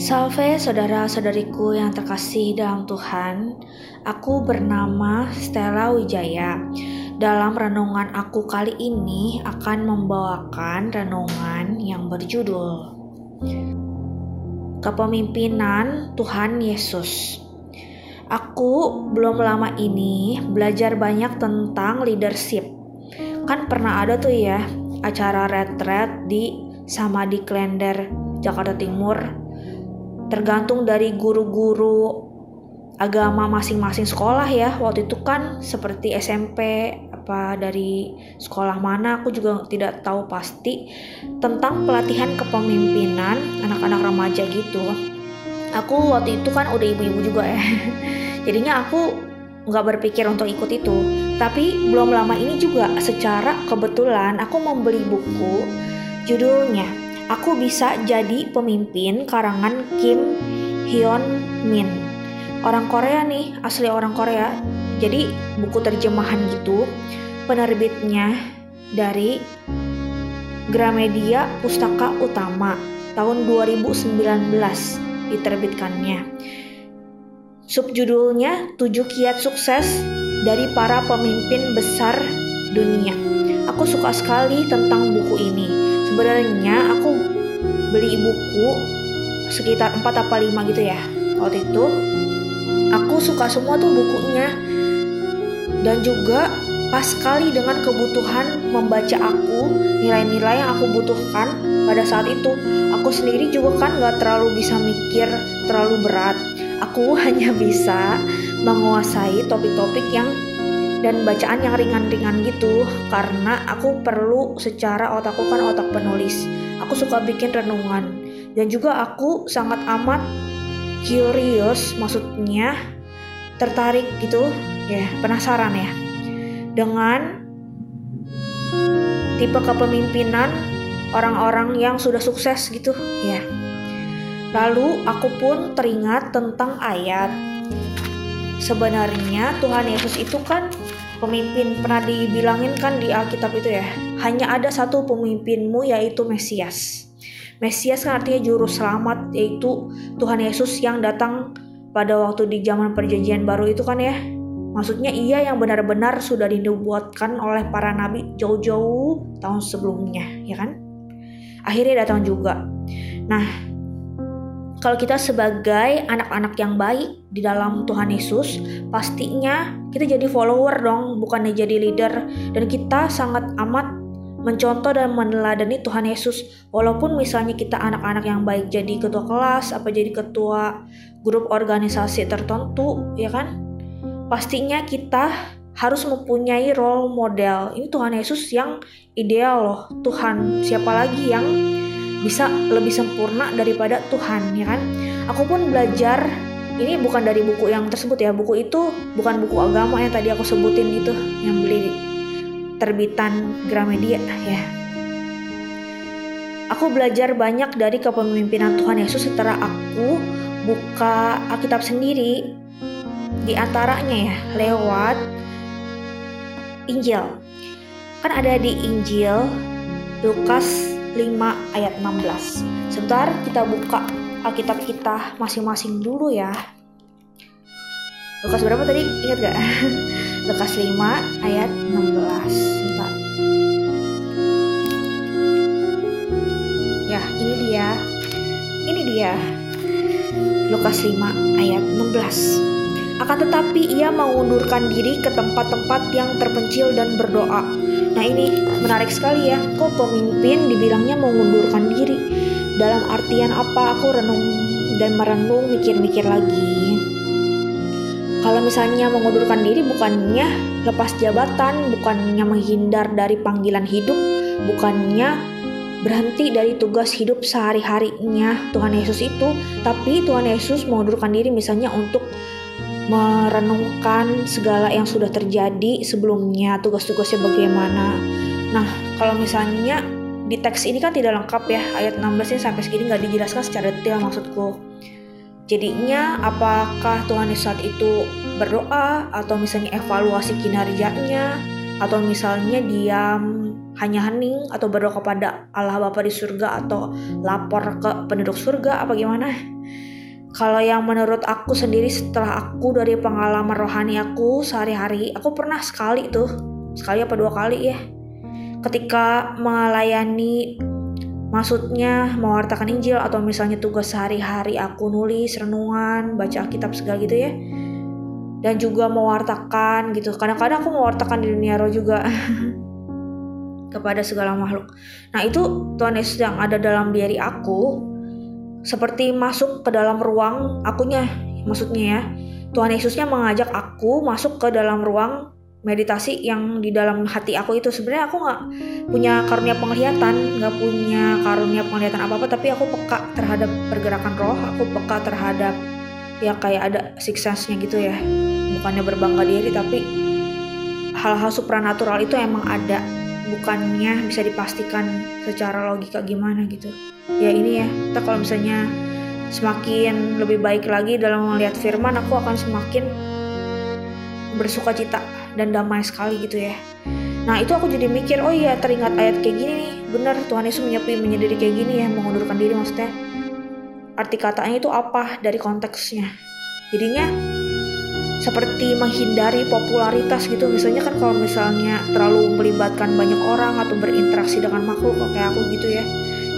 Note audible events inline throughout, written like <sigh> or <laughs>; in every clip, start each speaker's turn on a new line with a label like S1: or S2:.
S1: Salve saudara-saudariku yang terkasih dalam Tuhan. Aku bernama Stella Wijaya. Dalam renungan aku kali ini akan membawakan renungan yang berjudul Kepemimpinan Tuhan Yesus. Aku belum lama ini belajar banyak tentang leadership. Kan pernah ada tuh ya acara retret di Samadhi Klender, Jakarta Timur tergantung dari guru-guru agama masing-masing sekolah ya. Waktu itu kan seperti SMP apa dari sekolah mana aku juga tidak tahu pasti tentang pelatihan kepemimpinan anak-anak remaja gitu. Aku waktu itu kan udah ibu-ibu juga ya. <laughs> Jadinya aku nggak berpikir untuk ikut itu. Tapi belum lama ini juga secara kebetulan aku membeli buku judulnya Aku bisa jadi pemimpin karangan Kim Hyun Min. Orang Korea nih, asli orang Korea. Jadi buku terjemahan gitu. Penerbitnya dari Gramedia Pustaka Utama tahun 2019 diterbitkannya. Subjudulnya 7 kiat sukses dari para pemimpin besar dunia. Aku suka sekali tentang buku ini. Sebenarnya aku beli buku sekitar 4 apa 5 gitu ya waktu itu. Aku suka semua tuh bukunya. Dan juga pas sekali dengan kebutuhan membaca aku nilai-nilai yang aku butuhkan pada saat itu. Aku sendiri juga kan gak terlalu bisa mikir terlalu berat. Aku <laughs> hanya bisa menguasai topik-topik yang dan bacaan yang ringan-ringan gitu karena aku perlu secara otakku kan otak penulis. Aku suka bikin renungan. Dan juga aku sangat amat curious maksudnya tertarik gitu ya penasaran ya. Dengan tipe kepemimpinan orang-orang yang sudah sukses gitu ya. Lalu aku pun teringat tentang ayat. Sebenarnya Tuhan Yesus itu kan pemimpin. Pernah dibilangin kan di Alkitab itu ya? Hanya ada satu pemimpinmu yaitu Mesias. Mesias kan artinya juru selamat yaitu Tuhan Yesus yang datang pada waktu di zaman perjanjian baru itu kan ya? Maksudnya ia yang benar-benar sudah dinubuatkan oleh para nabi jauh-jauh tahun sebelumnya ya kan? Akhirnya datang juga. Nah kalau kita sebagai anak-anak yang baik di dalam Tuhan Yesus, pastinya kita jadi follower dong, bukannya jadi leader. Dan kita sangat amat mencontoh dan meneladani Tuhan Yesus. Walaupun misalnya kita anak-anak yang baik jadi ketua kelas, apa jadi ketua grup organisasi tertentu, ya kan? Pastinya kita harus mempunyai role model. Ini Tuhan Yesus yang ideal loh. Tuhan siapa lagi yang bisa lebih sempurna daripada Tuhan ya kan? Aku pun belajar ini bukan dari buku yang tersebut ya buku itu bukan buku agama yang tadi aku sebutin itu yang beli terbitan Gramedia ya. Aku belajar banyak dari kepemimpinan Tuhan Yesus setelah aku buka Alkitab sendiri. Di antaranya ya lewat Injil. Kan ada di Injil Lukas 5 ayat 16. Sebentar kita buka Alkitab kita masing-masing dulu ya. Lukas berapa tadi? Ingat gak? Lukas <laughs> 5 ayat 16. Sebentar. Ya, ini dia. Ini dia. Lukas 5 ayat 16. Akan tetapi ia mengundurkan diri ke tempat-tempat yang terpencil dan berdoa Nah ini menarik sekali ya, kok pemimpin dibilangnya mengundurkan diri. Dalam artian apa aku renung dan merenung mikir-mikir lagi. Kalau misalnya mengundurkan diri bukannya lepas jabatan, bukannya menghindar dari panggilan hidup, bukannya berhenti dari tugas hidup sehari-harinya Tuhan Yesus itu, tapi Tuhan Yesus mengundurkan diri misalnya untuk merenungkan segala yang sudah terjadi sebelumnya, tugas-tugasnya bagaimana. Nah, kalau misalnya di teks ini kan tidak lengkap ya, ayat 16 ini sampai segini nggak dijelaskan secara detail maksudku. Jadinya apakah Tuhan Yesus saat itu berdoa atau misalnya evaluasi kinerjanya atau misalnya diam hanya hening atau berdoa kepada Allah Bapa di surga atau lapor ke penduduk surga apa gimana? Kalau yang menurut aku sendiri setelah aku dari pengalaman rohani aku sehari-hari, aku pernah sekali tuh, sekali apa dua kali ya, ketika melayani maksudnya mewartakan Injil atau misalnya tugas sehari-hari aku nulis renungan baca Alkitab segala gitu ya dan juga mewartakan gitu. Kadang-kadang aku mewartakan di dunia roh juga <laughs> kepada segala makhluk. Nah itu Tuhan Yesus yang ada dalam diri aku seperti masuk ke dalam ruang akunya maksudnya ya. Tuhan Yesusnya mengajak aku masuk ke dalam ruang meditasi yang di dalam hati aku itu. Sebenarnya aku nggak punya karunia penglihatan nggak punya karunia penglihatan apa apa tapi aku peka terhadap pergerakan roh aku peka terhadap ya kayak ada suksesnya gitu ya. Bukannya berbangga diri tapi hal-hal supranatural itu emang ada bukannya bisa dipastikan secara logika gimana gitu. Ya ini ya kita kalau misalnya semakin lebih baik lagi dalam melihat firman aku akan semakin bersuka cita dan damai sekali gitu ya. Nah itu aku jadi mikir oh iya teringat ayat kayak gini nih. Bener Tuhan Yesus menyepi menyendiri kayak gini ya mengundurkan diri maksudnya. Arti katanya itu apa dari konteksnya? Jadinya seperti menghindari popularitas gitu. Misalnya kan kalau misalnya terlalu melibatkan banyak orang atau berinteraksi dengan makhluk kayak aku gitu ya.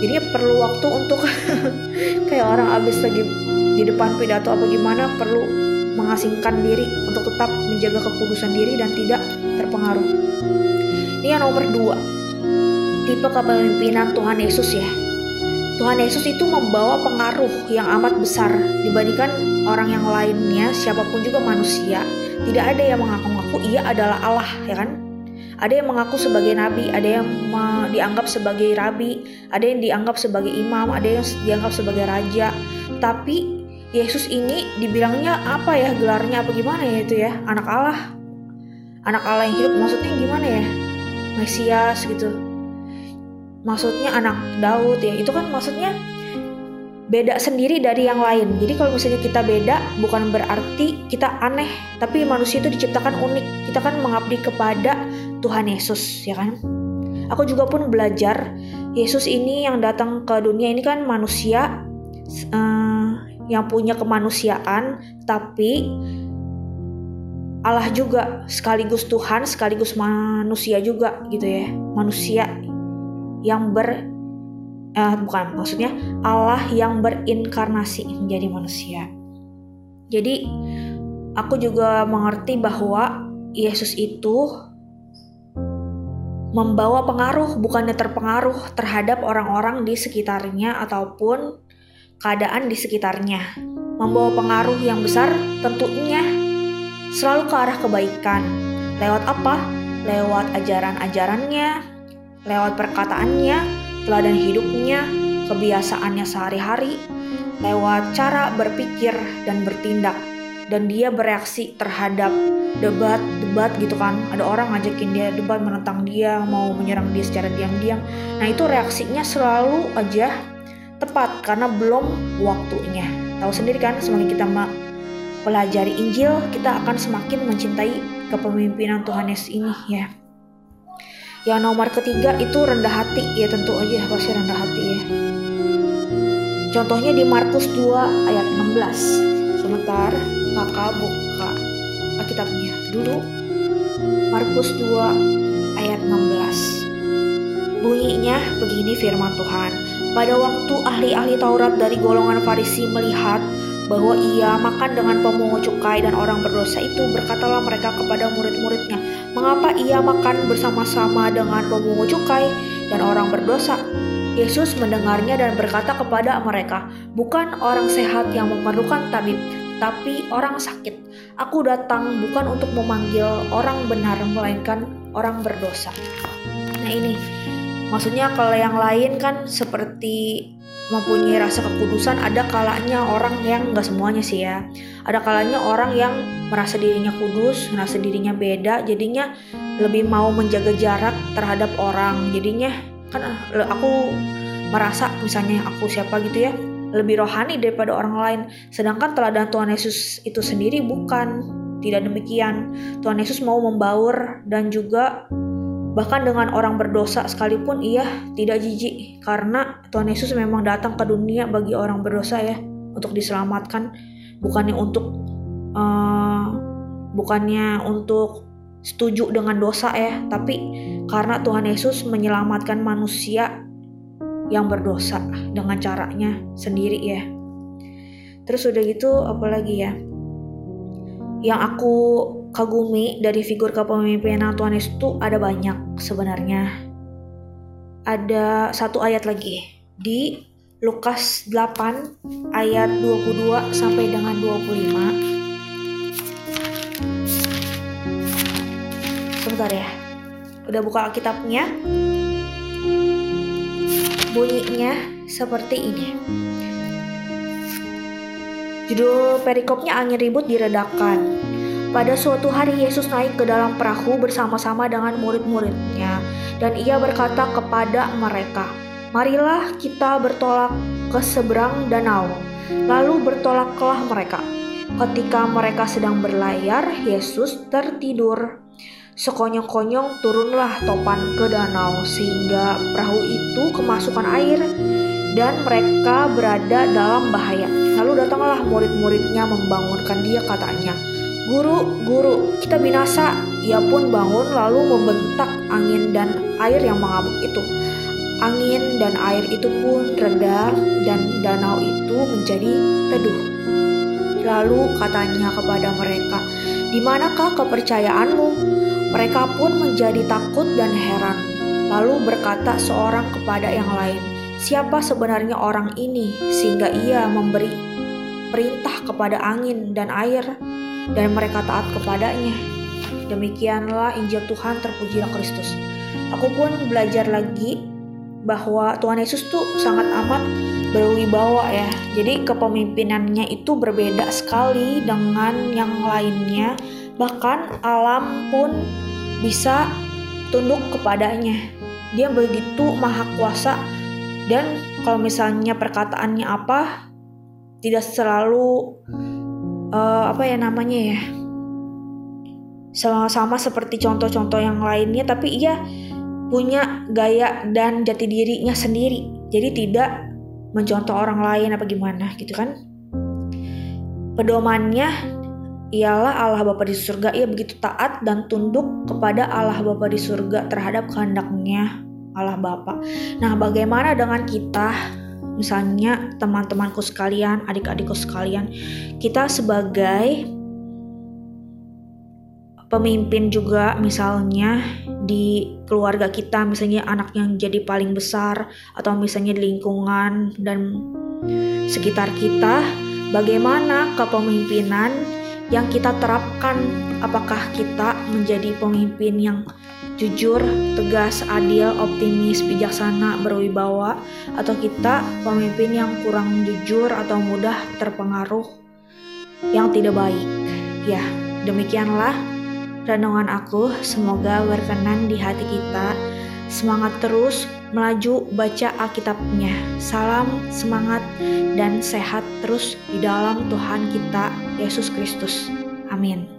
S1: Jadinya perlu waktu untuk <laughs> kayak orang abis lagi di depan pidato apa gimana perlu mengasingkan diri untuk tetap menjaga kekudusan diri dan tidak terpengaruh. Ini yang nomor dua tipe kepemimpinan Tuhan Yesus ya Tuhan Yesus itu membawa pengaruh yang amat besar dibandingkan orang yang lainnya, siapa pun juga manusia. Tidak ada yang mengaku-ngaku ia adalah Allah, ya kan? Ada yang mengaku sebagai nabi, ada yang dianggap sebagai rabi, ada yang dianggap sebagai imam, ada yang dianggap sebagai raja. Tapi Yesus ini dibilangnya apa ya gelarnya apa gimana ya itu ya? Anak Allah. Anak Allah yang hidup maksudnya gimana ya? Mesias gitu maksudnya anak Daud ya itu kan maksudnya beda sendiri dari yang lain. Jadi kalau misalnya kita beda bukan berarti kita aneh, tapi manusia itu diciptakan unik. Kita kan mengabdi kepada Tuhan Yesus, ya kan? Aku juga pun belajar Yesus ini yang datang ke dunia ini kan manusia uh, yang punya kemanusiaan, tapi Allah juga sekaligus Tuhan, sekaligus manusia juga gitu ya. Manusia yang ber eh, bukan maksudnya Allah yang berinkarnasi menjadi manusia. Jadi aku juga mengerti bahwa Yesus itu membawa pengaruh bukannya terpengaruh terhadap orang-orang di sekitarnya ataupun keadaan di sekitarnya. Membawa pengaruh yang besar tentunya selalu ke arah kebaikan. Lewat apa? Lewat ajaran-ajarannya, lewat perkataannya, teladan hidupnya, kebiasaannya sehari-hari, lewat cara berpikir dan bertindak. Dan dia bereaksi terhadap debat-debat gitu kan. Ada orang ngajakin dia debat menentang dia, mau menyerang dia secara diam-diam. Nah itu reaksinya selalu aja tepat karena belum waktunya. Tahu sendiri kan, semakin kita pelajari Injil, kita akan semakin mencintai kepemimpinan Tuhan Yesus ini ya. Yang nomor ketiga itu rendah hati, ya tentu aja pasti rendah hati ya. Contohnya di Markus 2 ayat 16. Sebentar, kakak buka Alkitabnya dulu. Markus 2 ayat 16. Bunyinya begini firman Tuhan. Pada waktu ahli-ahli Taurat dari golongan Farisi melihat bahwa ia makan dengan pemungut cukai dan orang berdosa itu berkatalah mereka kepada murid-muridnya, "Mengapa ia makan bersama-sama dengan pemungut cukai dan orang berdosa?" Yesus mendengarnya dan berkata kepada mereka, "Bukan orang sehat yang memerlukan tabib, tapi orang sakit. Aku datang bukan untuk memanggil orang benar, melainkan orang berdosa." Nah, ini maksudnya kalau yang lain kan seperti mempunyai rasa kekudusan ada kalanya orang yang nggak semuanya sih ya ada kalanya orang yang merasa dirinya kudus merasa dirinya beda jadinya lebih mau menjaga jarak terhadap orang. Jadinya kan eh, aku merasa misalnya aku siapa gitu ya lebih rohani daripada orang lain. Sedangkan teladan Tuhan Yesus itu sendiri bukan tidak demikian. Tuhan Yesus mau membaur dan juga Bahkan dengan orang berdosa sekalipun ia tidak jijik. Karena Tuhan Yesus memang datang ke dunia bagi orang berdosa ya. Untuk diselamatkan. Bukannya untuk uh, bukannya untuk setuju dengan dosa ya. Tapi karena Tuhan Yesus menyelamatkan manusia yang berdosa dengan caranya sendiri ya. Terus udah gitu apalagi ya? Yang aku kagumi dari figur kepemimpinan Tuhan Yesus itu ada banyak sebenarnya. Ada satu ayat lagi di Lukas 8 ayat 22 sampai dengan 25. Sebentar ya. Udah buka Alkitabnya? Bunyinya seperti ini. Judul perikopnya angin ribut diredakan. Pada suatu hari Yesus naik ke dalam perahu bersama-sama dengan murid-muridnya dan ia berkata kepada mereka, "Marilah kita bertolak ke seberang danau." Lalu bertolaklah mereka. Ketika mereka sedang berlayar, Yesus tertidur. Sekonyong-konyong turunlah topan ke danau sehingga perahu itu kemasukan air dan mereka berada dalam bahaya. Lalu datanglah murid-muridnya membangunkan dia katanya, Guru, guru, kita binasa. Ia pun bangun lalu membentak angin dan air yang mengamuk itu. Angin dan air itu pun reda dan danau itu menjadi teduh. Lalu katanya kepada mereka, "Di manakah kepercayaanmu?" Mereka pun menjadi takut dan heran. Lalu berkata seorang kepada yang lain, "Siapa sebenarnya orang ini sehingga ia memberi perintah kepada angin dan air?" Dan mereka taat kepadanya. Demikianlah Injil Tuhan terpujilah Kristus. Aku pun belajar lagi bahwa Tuhan Yesus tuh sangat amat berwibawa ya. Jadi kepemimpinannya itu berbeda sekali dengan yang lainnya. Bahkan alam pun bisa tunduk kepadanya. Dia begitu maha kuasa dan kalau misalnya perkataannya apa tidak selalu uh, apa ya namanya ya? Sama-sama seperti contoh-contoh yang lainnya tapi ia punya gaya dan jati dirinya sendiri. Jadi tidak mencontoh orang lain apa gimana gitu kan? Pedomannya ialah Allah Bapa di surga. Ia begitu taat dan tunduk kepada Allah Bapa di surga terhadap kehendaknya Allah Bapa. Nah bagaimana dengan kita misalnya teman-temanku sekalian, adik-adikku sekalian, kita sebagai pemimpin juga misalnya di keluarga kita misalnya anak yang jadi paling besar atau misalnya di lingkungan dan sekitar kita bagaimana kepemimpinan yang kita terapkan? Apakah kita menjadi pemimpin yang jujur, tegas, adil, optimis, bijaksana, berwibawa, atau kita pemimpin yang kurang jujur atau mudah terpengaruh yang tidak baik. Ya, demikianlah renungan aku. Semoga berkenan di hati kita. Semangat terus melaju baca Alkitabnya. Salam semangat dan sehat terus di dalam Tuhan kita Yesus Kristus. Amin.